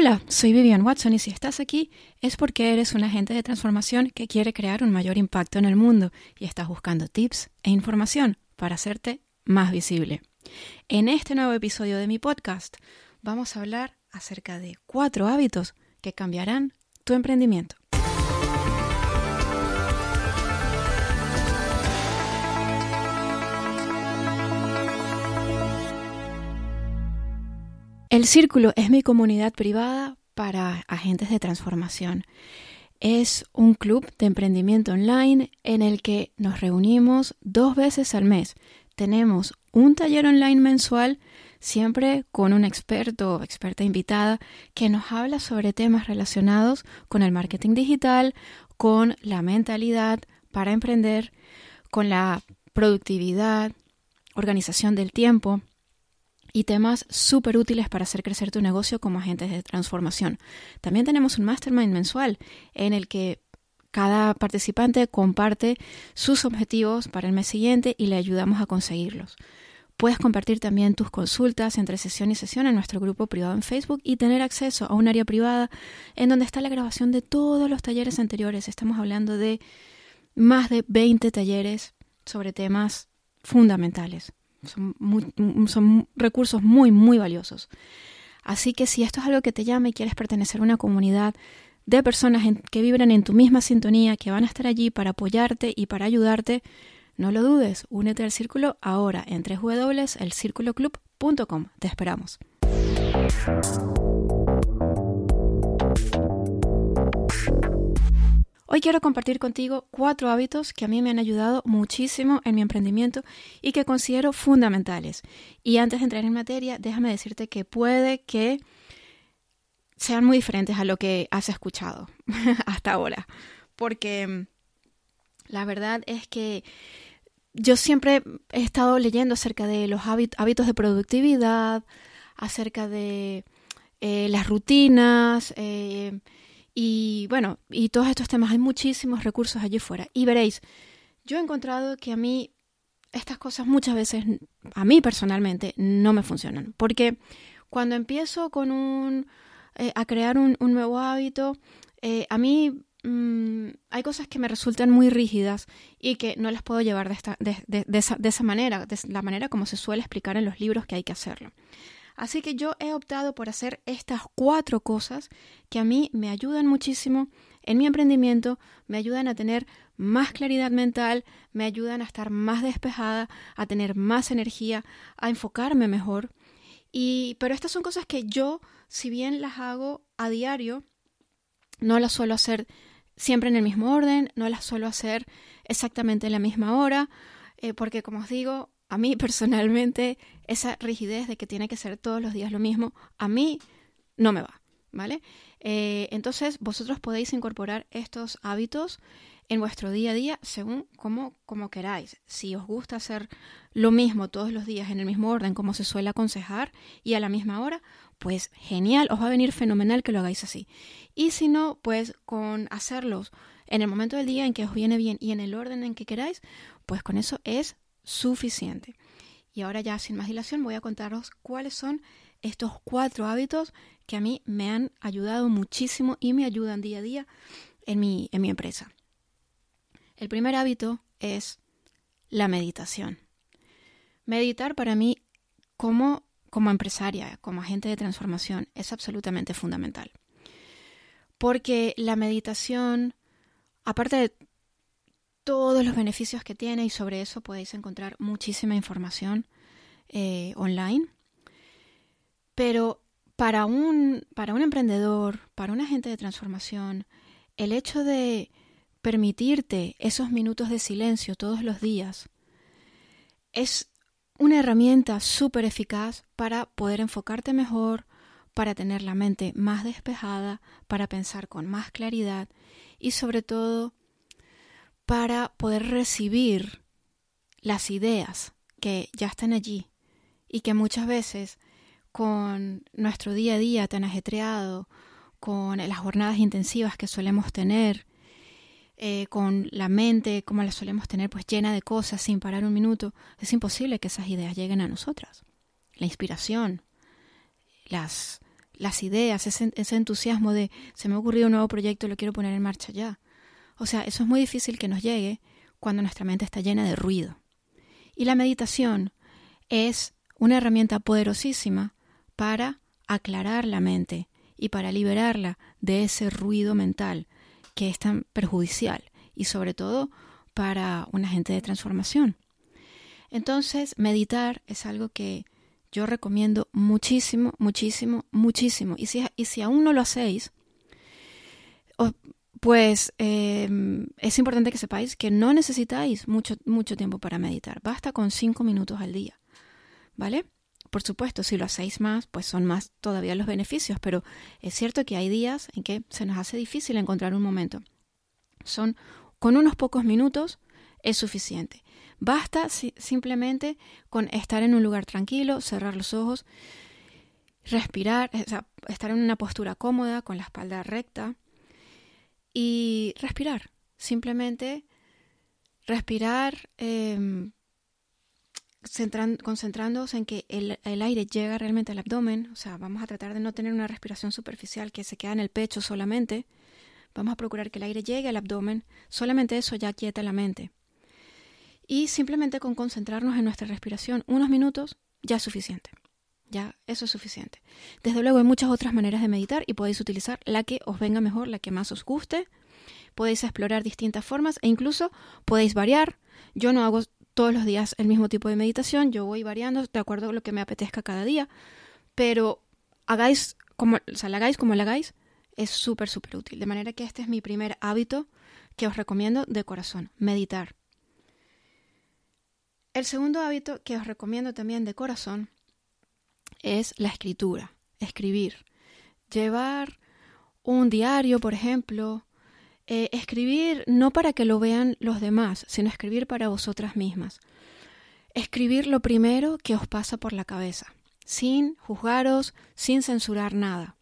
Hola, soy Vivian Watson y si estás aquí es porque eres un agente de transformación que quiere crear un mayor impacto en el mundo y estás buscando tips e información para hacerte más visible. En este nuevo episodio de mi podcast vamos a hablar acerca de cuatro hábitos que cambiarán tu emprendimiento. El Círculo es mi comunidad privada para agentes de transformación. Es un club de emprendimiento online en el que nos reunimos dos veces al mes. Tenemos un taller online mensual, siempre con un experto o experta invitada que nos habla sobre temas relacionados con el marketing digital, con la mentalidad para emprender, con la productividad, organización del tiempo y temas súper útiles para hacer crecer tu negocio como agentes de transformación. También tenemos un mastermind mensual en el que cada participante comparte sus objetivos para el mes siguiente y le ayudamos a conseguirlos. Puedes compartir también tus consultas entre sesión y sesión en nuestro grupo privado en Facebook y tener acceso a un área privada en donde está la grabación de todos los talleres anteriores. Estamos hablando de más de 20 talleres sobre temas fundamentales. Son, recursos muy, muy valiosos. Así que si esto es algo que te llama y quieres pertenecer a una comunidad de personas que vibran en tu misma sintonía, que van a estar allí para apoyarte y para ayudarte, no lo dudes, únete al círculo ahora en www.elcirculoclub.com. Te esperamos. Hoy quiero compartir contigo cuatro hábitos que a mí me han ayudado muchísimo en mi emprendimiento y que considero fundamentales. Y antes de entrar en materia, déjame decirte que puede que sean muy diferentes a lo que has escuchado hasta ahora. Porque mm, la verdad es que yo siempre he estado leyendo acerca de los hábitos de productividad, acerca de eh, las rutinas, eh, y bueno, y todos estos temas, hay muchísimos recursos allí fuera. Y veréis, yo he encontrado que a mí estas cosas muchas veces, a mí personalmente, no me funcionan. Porque cuando empiezo con un, eh, a crear un, nuevo hábito, eh, a mí mm, hay cosas que me resultan muy rígidas y que no las puedo llevar de, esta, de, de, esa, de esa manera, de la manera como se suele explicar en los libros que hay que hacerlo. Así que yo he optado por hacer estas cuatro cosas que a mí me ayudan muchísimo en mi emprendimiento, me ayudan a tener más claridad mental, me ayudan a estar más despejada, a tener más energía, a enfocarme mejor. Y pero estas son cosas que yo, si bien las hago a diario, no las suelo hacer siempre en el mismo orden, no las suelo hacer exactamente en la misma hora, eh, porque como os digo, a mí personalmente esa rigidez de que tiene que ser todos los días lo mismo, a mí no me va, ¿vale? Eh, entonces vosotros podéis incorporar estos hábitos en vuestro día a día según como, como queráis. Si os gusta hacer lo mismo todos los días en el mismo orden como se suele aconsejar y a la misma hora, pues genial, os va a venir fenomenal que lo hagáis así. Y si no, pues con hacerlos en el momento del día en que os viene bien y en el orden en que queráis, pues con eso es suficiente. Y ahora ya sin más dilación voy a contaros cuáles son estos cuatro hábitos que a mí me han ayudado muchísimo y me ayudan día a día en mi, en mi empresa. El primer hábito es la meditación. Meditar para mí como, como empresaria, como agente de transformación, es absolutamente fundamental. Porque la meditación, aparte de todos los beneficios que tiene y sobre eso podéis encontrar muchísima información eh, online. Pero para un, para un emprendedor, para un agente de transformación, el hecho de permitirte esos minutos de silencio todos los días es una herramienta súper eficaz para poder enfocarte mejor, para tener la mente más despejada, para pensar con más claridad y sobre todo para poder recibir las ideas que ya están allí y que muchas veces con nuestro día a día tan ajetreado, con las jornadas intensivas que solemos tener, eh, con la mente como la solemos tener pues llena de cosas sin parar un minuto, es imposible que esas ideas lleguen a nosotras. La inspiración, las, las ideas, ese, ese entusiasmo de se me ha ocurrido un nuevo proyecto, lo quiero poner en marcha ya. O sea, eso es muy difícil que nos llegue cuando nuestra mente está llena de ruido. Y la meditación es una herramienta poderosísima para aclarar la mente y para liberarla de ese ruido mental que es tan perjudicial y sobre todo para un agente de transformación. Entonces, meditar es algo que yo recomiendo muchísimo, muchísimo, muchísimo. Y si, y si aún no lo hacéis, pues em, es importante que sepáis que no necesitáis mucho, mucho tiempo para meditar. Basta con cinco minutos al día. ¿Vale? Por supuesto, si lo hacéis más, pues son más todavía los beneficios, pero es cierto que hay días en que se nos hace difícil encontrar un momento. Son con unos pocos minutos es suficiente. Basta simplemente con estar en un lugar tranquilo, cerrar los ojos, respirar, estar en una postura cómoda, con la espalda recta y respirar. Simplemente respirar em, concentrándose en que el, el, aire llega realmente al abdomen. O sea, vamos a tratar de no tener una respiración superficial que se queda en el pecho solamente. Vamos a procurar que el aire llegue al abdomen. Solamente eso ya quieta la mente. Y simplemente con concentrarnos en nuestra respiración unos minutos ya es suficiente. Ya, eso es suficiente. Desde luego hay muchas otras maneras de meditar y podéis utilizar la que os venga mejor, la que más os guste. Podéis explorar distintas formas e incluso podéis variar. Yo no hago todos los días el mismo tipo de meditación, yo voy variando de acuerdo a lo que me apetezca cada día, pero hagáis como, o sea, hagáis como hagáis, es súper, súper útil. De manera que este es mi primer hábito que os recomiendo de corazón, meditar. El segundo hábito que os recomiendo también de corazón es la escritura, escribir. Llevar un diario, por ejemplo, eh, escribir no para que lo vean los demás, sino escribir para vosotras mismas. Escribir lo primero que os pasa por la cabeza, sin juzgaros, sin censurar nada,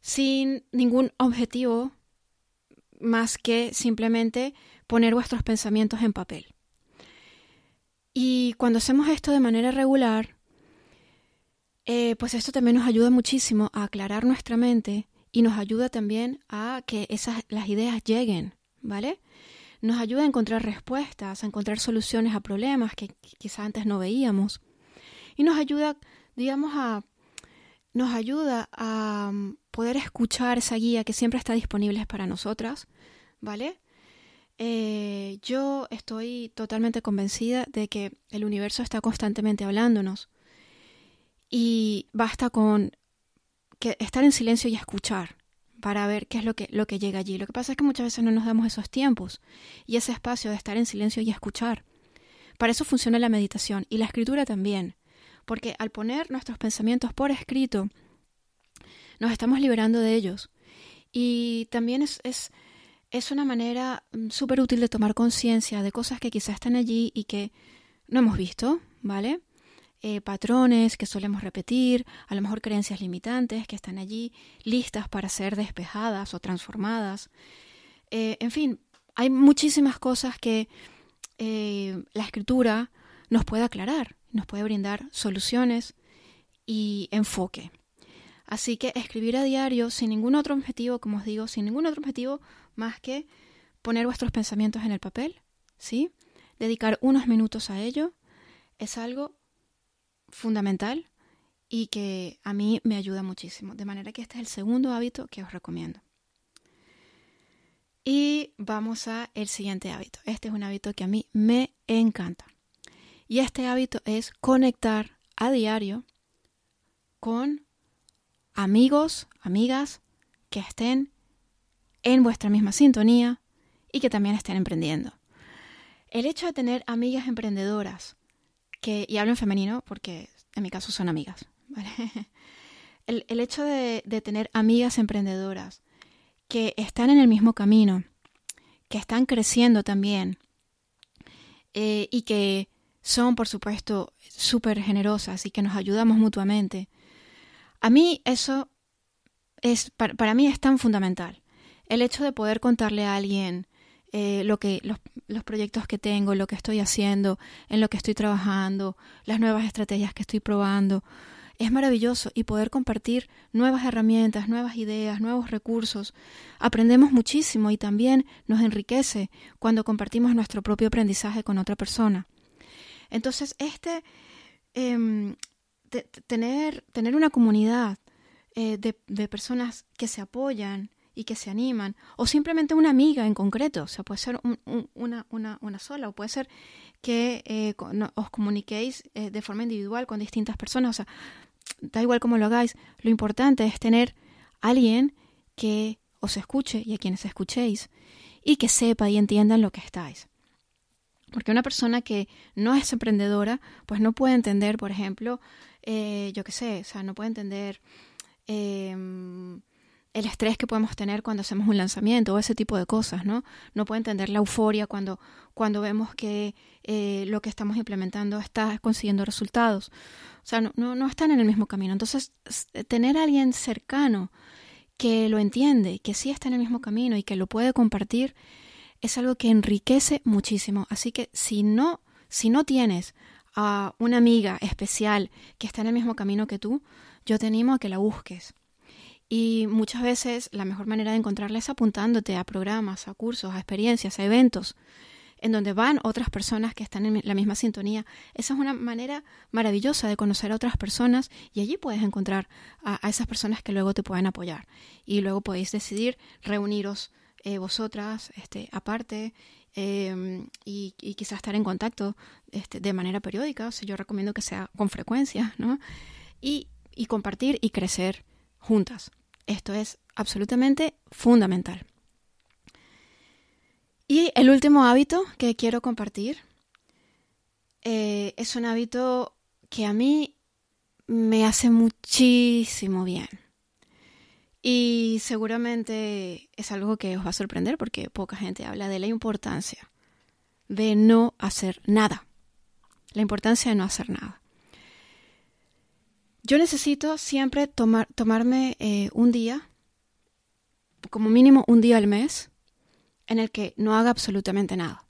sin ningún objetivo más que simplemente poner vuestros pensamientos en papel. Y cuando hacemos esto de manera regular, eh, pues esto también nos ayuda muchísimo a aclarar nuestra mente y nos ayuda también a que esas, las ideas lleguen, ¿vale? Nos ayuda a encontrar respuestas, a encontrar soluciones a problemas que quizá antes no veíamos. Y nos ayuda, digamos, a nos ayuda a mm, poder escuchar esa guía que siempre está disponible para nosotras, ¿vale? Eh, yo estoy totalmente convencida de que el universo está constantemente hablándonos y basta con que estar en silencio y escuchar para ver qué es lo que, lo que llega allí. Lo que pasa es que muchas veces no nos damos esos tiempos y ese espacio de estar en silencio y escuchar. Para eso funciona la meditación y la escritura también, porque al poner nuestros pensamientos por escrito, nos estamos liberando de ellos. Y también es, es es una manera mm, súper útil de tomar conciencia de cosas que quizás están allí y que no hemos visto, ¿vale? Eh, patrones que solemos repetir, a lo mejor creencias limitantes que están allí listas para ser despejadas o transformadas. Eh, en fin, hay muchísimas cosas que eh, la escritura nos puede aclarar, nos puede brindar soluciones y enfoque. Así que escribir a diario sin ningún otro objetivo, como os digo, sin ningún otro objetivo más que poner vuestros pensamientos en el papel, ¿sí? Dedicar unos minutos a ello es algo fundamental y que a mí me ayuda muchísimo. De manera que este es el segundo hábito que os recomiendo. Y vamos a el siguiente hábito. Este es un hábito que a mí me encanta. Y este hábito es conectar a diario con amigos, amigas que estén en vuestra misma sintonía y que también estén emprendiendo. El hecho de tener amigas emprendedoras, y hablo en femenino porque en mi caso son amigas, el, hecho de, tener amigas emprendedoras que están en el mismo camino, que están creciendo también eh, y que son, por supuesto, súper generosas y que nos ayudamos mutuamente, a mí eso es, para, mí es tan fundamental. El hecho de poder contarle a alguien eh, lo que, los, los, proyectos que tengo, lo que estoy haciendo, en lo que estoy trabajando, las nuevas estrategias que estoy probando, es maravilloso y poder compartir nuevas herramientas, nuevas ideas, nuevos recursos. Aprendemos muchísimo y también nos enriquece cuando compartimos nuestro propio aprendizaje con otra persona. Entonces, este em, tener, tener una comunidad eh, de, personas que se apoyan y que se animan, o simplemente una amiga en concreto, o sea, puede ser una, una, una, sola, o puede ser que eh, os comuniquéis eh, de forma individual con distintas personas, o sea, da igual cómo lo hagáis, lo importante es tener alguien que os escuche y a quienes escuchéis y que sepa y entienda en lo que estáis. Porque una persona que no es emprendedora, pues no puede entender, por ejemplo, eh, yo qué sé, o sea, no puede entender em, el estrés que podemos tener cuando hacemos un lanzamiento o ese tipo de cosas, ¿no? No puede entender la euforia cuando, cuando vemos que eh, lo que estamos implementando está consiguiendo resultados. O sea, no, no, no están en el mismo camino. Entonces, tener a alguien cercano que lo entiende, que sí está en el mismo camino y que lo puede compartir, es algo que enriquece muchísimo. Así que si no, si no tienes a una amiga especial que está en el mismo camino que tú, yo te animo a que la busques. Y muchas veces la mejor manera de encontrarla es apuntándote a programas, a cursos, a experiencias, a eventos, en donde van otras personas que están en la misma sintonía. Esa es una manera maravillosa de conocer a otras personas y allí puedes encontrar a, esas personas que luego te pueden apoyar. Y luego podéis decidir reuniros eh, vosotras este, aparte em, y, quizás estar en contacto este, de manera periódica. O yo recomiendo que sea con frecuencia, ¿no? Y compartir y crecer juntas. Esto es absolutamente fundamental. Y el último hábito que quiero compartir eh, es un hábito que a mí me hace muchísimo bien. Y seguramente es algo que os va a sorprender porque poca gente habla de la importancia de no hacer nada. La importancia de no hacer nada. Yo necesito siempre tomar, tomarme eh, un día, como mínimo un día al mes, en el que no haga absolutamente nada.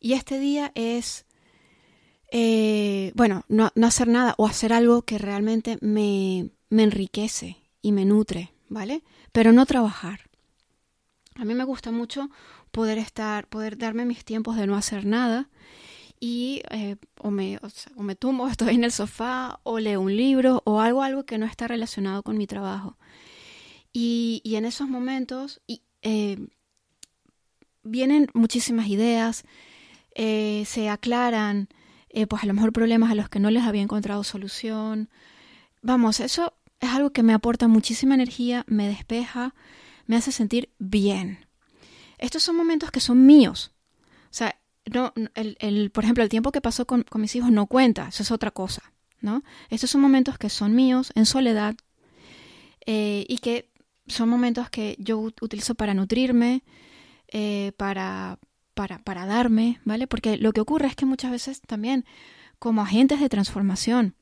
Y este día es, eh, bueno, no, no, hacer nada o hacer algo que realmente me, me enriquece y me nutre, ¿vale? Pero no trabajar. A mí me gusta mucho poder estar, poder darme mis tiempos de no hacer nada y eh, o, me, o, me tumbo, estoy en el sofá o leo un libro o algo, algo que no está relacionado con mi trabajo. Y, y en esos momentos eh, vienen muchísimas ideas, eh, se aclaran, pues a lo mejor problemas a los que no les había encontrado solución. Vamos, eso es algo que me aporta muchísima energía, me despeja, me hace sentir bien. Estos son momentos que son míos. O sea, no, el, el, por ejemplo, el tiempo que pasó con, mis hijos no cuenta, eso es otra cosa, ¿no? Estos son momentos que son míos, en soledad, eh, y que son momentos que yo utilizo para nutrirme, eh, para, para, para darme, ¿vale? Porque lo que ocurre es que muchas veces también, como agentes de transformación,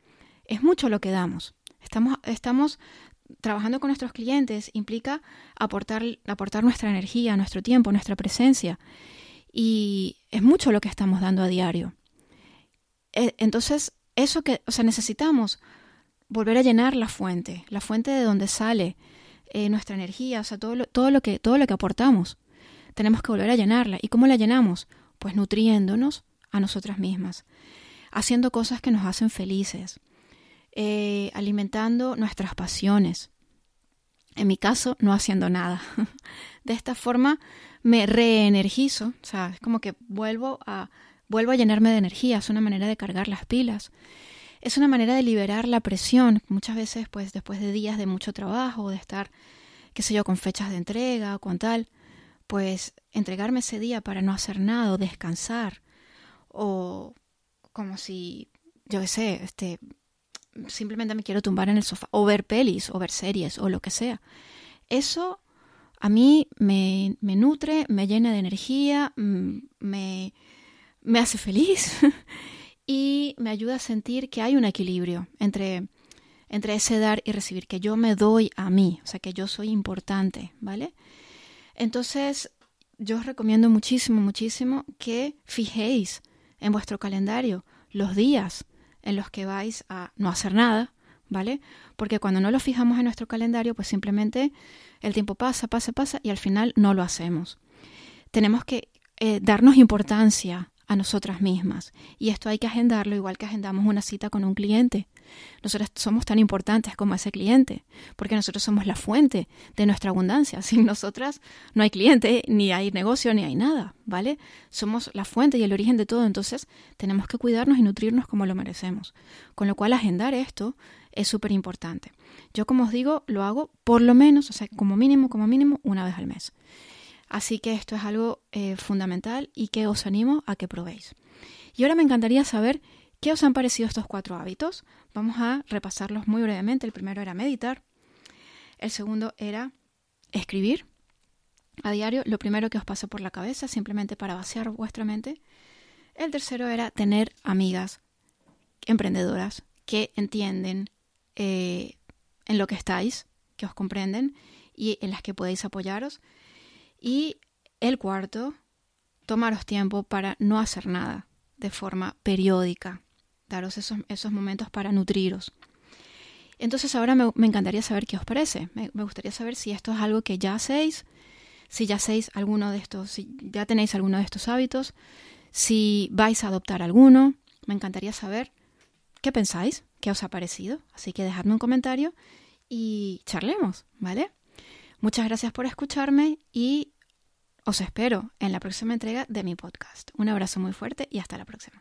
es mucho lo que damos. Estamos, estamos trabajando con nuestros clientes, implica aportar, aportar nuestra energía, nuestro tiempo, nuestra presencia. Y es mucho lo que estamos dando a diario. E, entonces, eso que, o sea, necesitamos volver a llenar la fuente, la fuente de donde sale eh, nuestra energía, o sea, todo lo, todo, lo que, todo lo que aportamos. Tenemos que volver a llenarla. ¿Y cómo la llenamos? Pues nutriéndonos a nosotras mismas, haciendo cosas que nos hacen felices, eh, alimentando nuestras pasiones. En mi caso, no haciendo nada. De esta forma me reenergizo, o sea, es como que vuelvo a, vuelvo a llenarme de energía, es una manera de cargar las pilas. Es una manera de liberar la presión, muchas veces pues después de días de mucho trabajo, de estar, qué sé yo, con fechas de entrega o con tal, pues entregarme ese día para no hacer nada o descansar o como si, yo qué sé, este, simplemente me quiero tumbar en el sofá o ver pelis o ver series o lo que sea. Eso a mí me, me nutre, me llena de energía, me, me hace feliz y me ayuda a sentir que hay un equilibrio entre, entre ese dar y recibir, que yo me doy a mí, o sea, que yo soy importante, ¿vale? Entonces, yo os recomiendo muchísimo, muchísimo que fijéis en vuestro calendario los días en los que vais a no hacer nada, ¿vale? Porque cuando no lo fijamos en nuestro calendario, pues simplemente el tiempo pasa, pasa, pasa y al final no lo hacemos. Tenemos que eh, darnos importancia a nosotras mismas y esto hay que agendarlo igual que agendamos una cita con un cliente. Nosotros somos tan importantes como ese cliente, porque nosotros somos la fuente de nuestra abundancia. Sin nosotras no hay cliente, ni hay negocio, ni hay nada, ¿vale? Somos la fuente y el origen de todo, entonces tenemos que cuidarnos y nutrirnos como lo merecemos. Con lo cual, agendar esto es súper importante. Yo, como os digo, lo hago por lo menos, o sea, como mínimo, como mínimo, una vez al mes. Así que esto es algo eh, fundamental y que os animo a que probéis. Y ahora me encantaría saber qué os han parecido estos cuatro hábitos. Vamos a repasarlos muy brevemente. El primero era meditar. El segundo era escribir a diario lo primero que os pase por la cabeza, simplemente para vaciar vuestra mente. El tercero era tener amigas emprendedoras que entienden eh, en lo que estáis, que os comprenden y en las que podéis apoyaros. Y el cuarto, tomaros tiempo para no hacer nada de forma periódica, daros esos, esos momentos para nutriros. Entonces ahora me, encantaría saber qué os parece. Me, me, gustaría saber si esto es algo que ya hacéis, si ya hacéis alguno de estos, si ya tenéis alguno de estos hábitos, si vais a adoptar alguno. Me encantaría saber qué pensáis, qué os ha parecido. Así que dejadme un comentario y charlemos, ¿vale? Muchas gracias por escucharme y os espero en la próxima entrega de mi podcast. Un abrazo muy fuerte y hasta la próxima.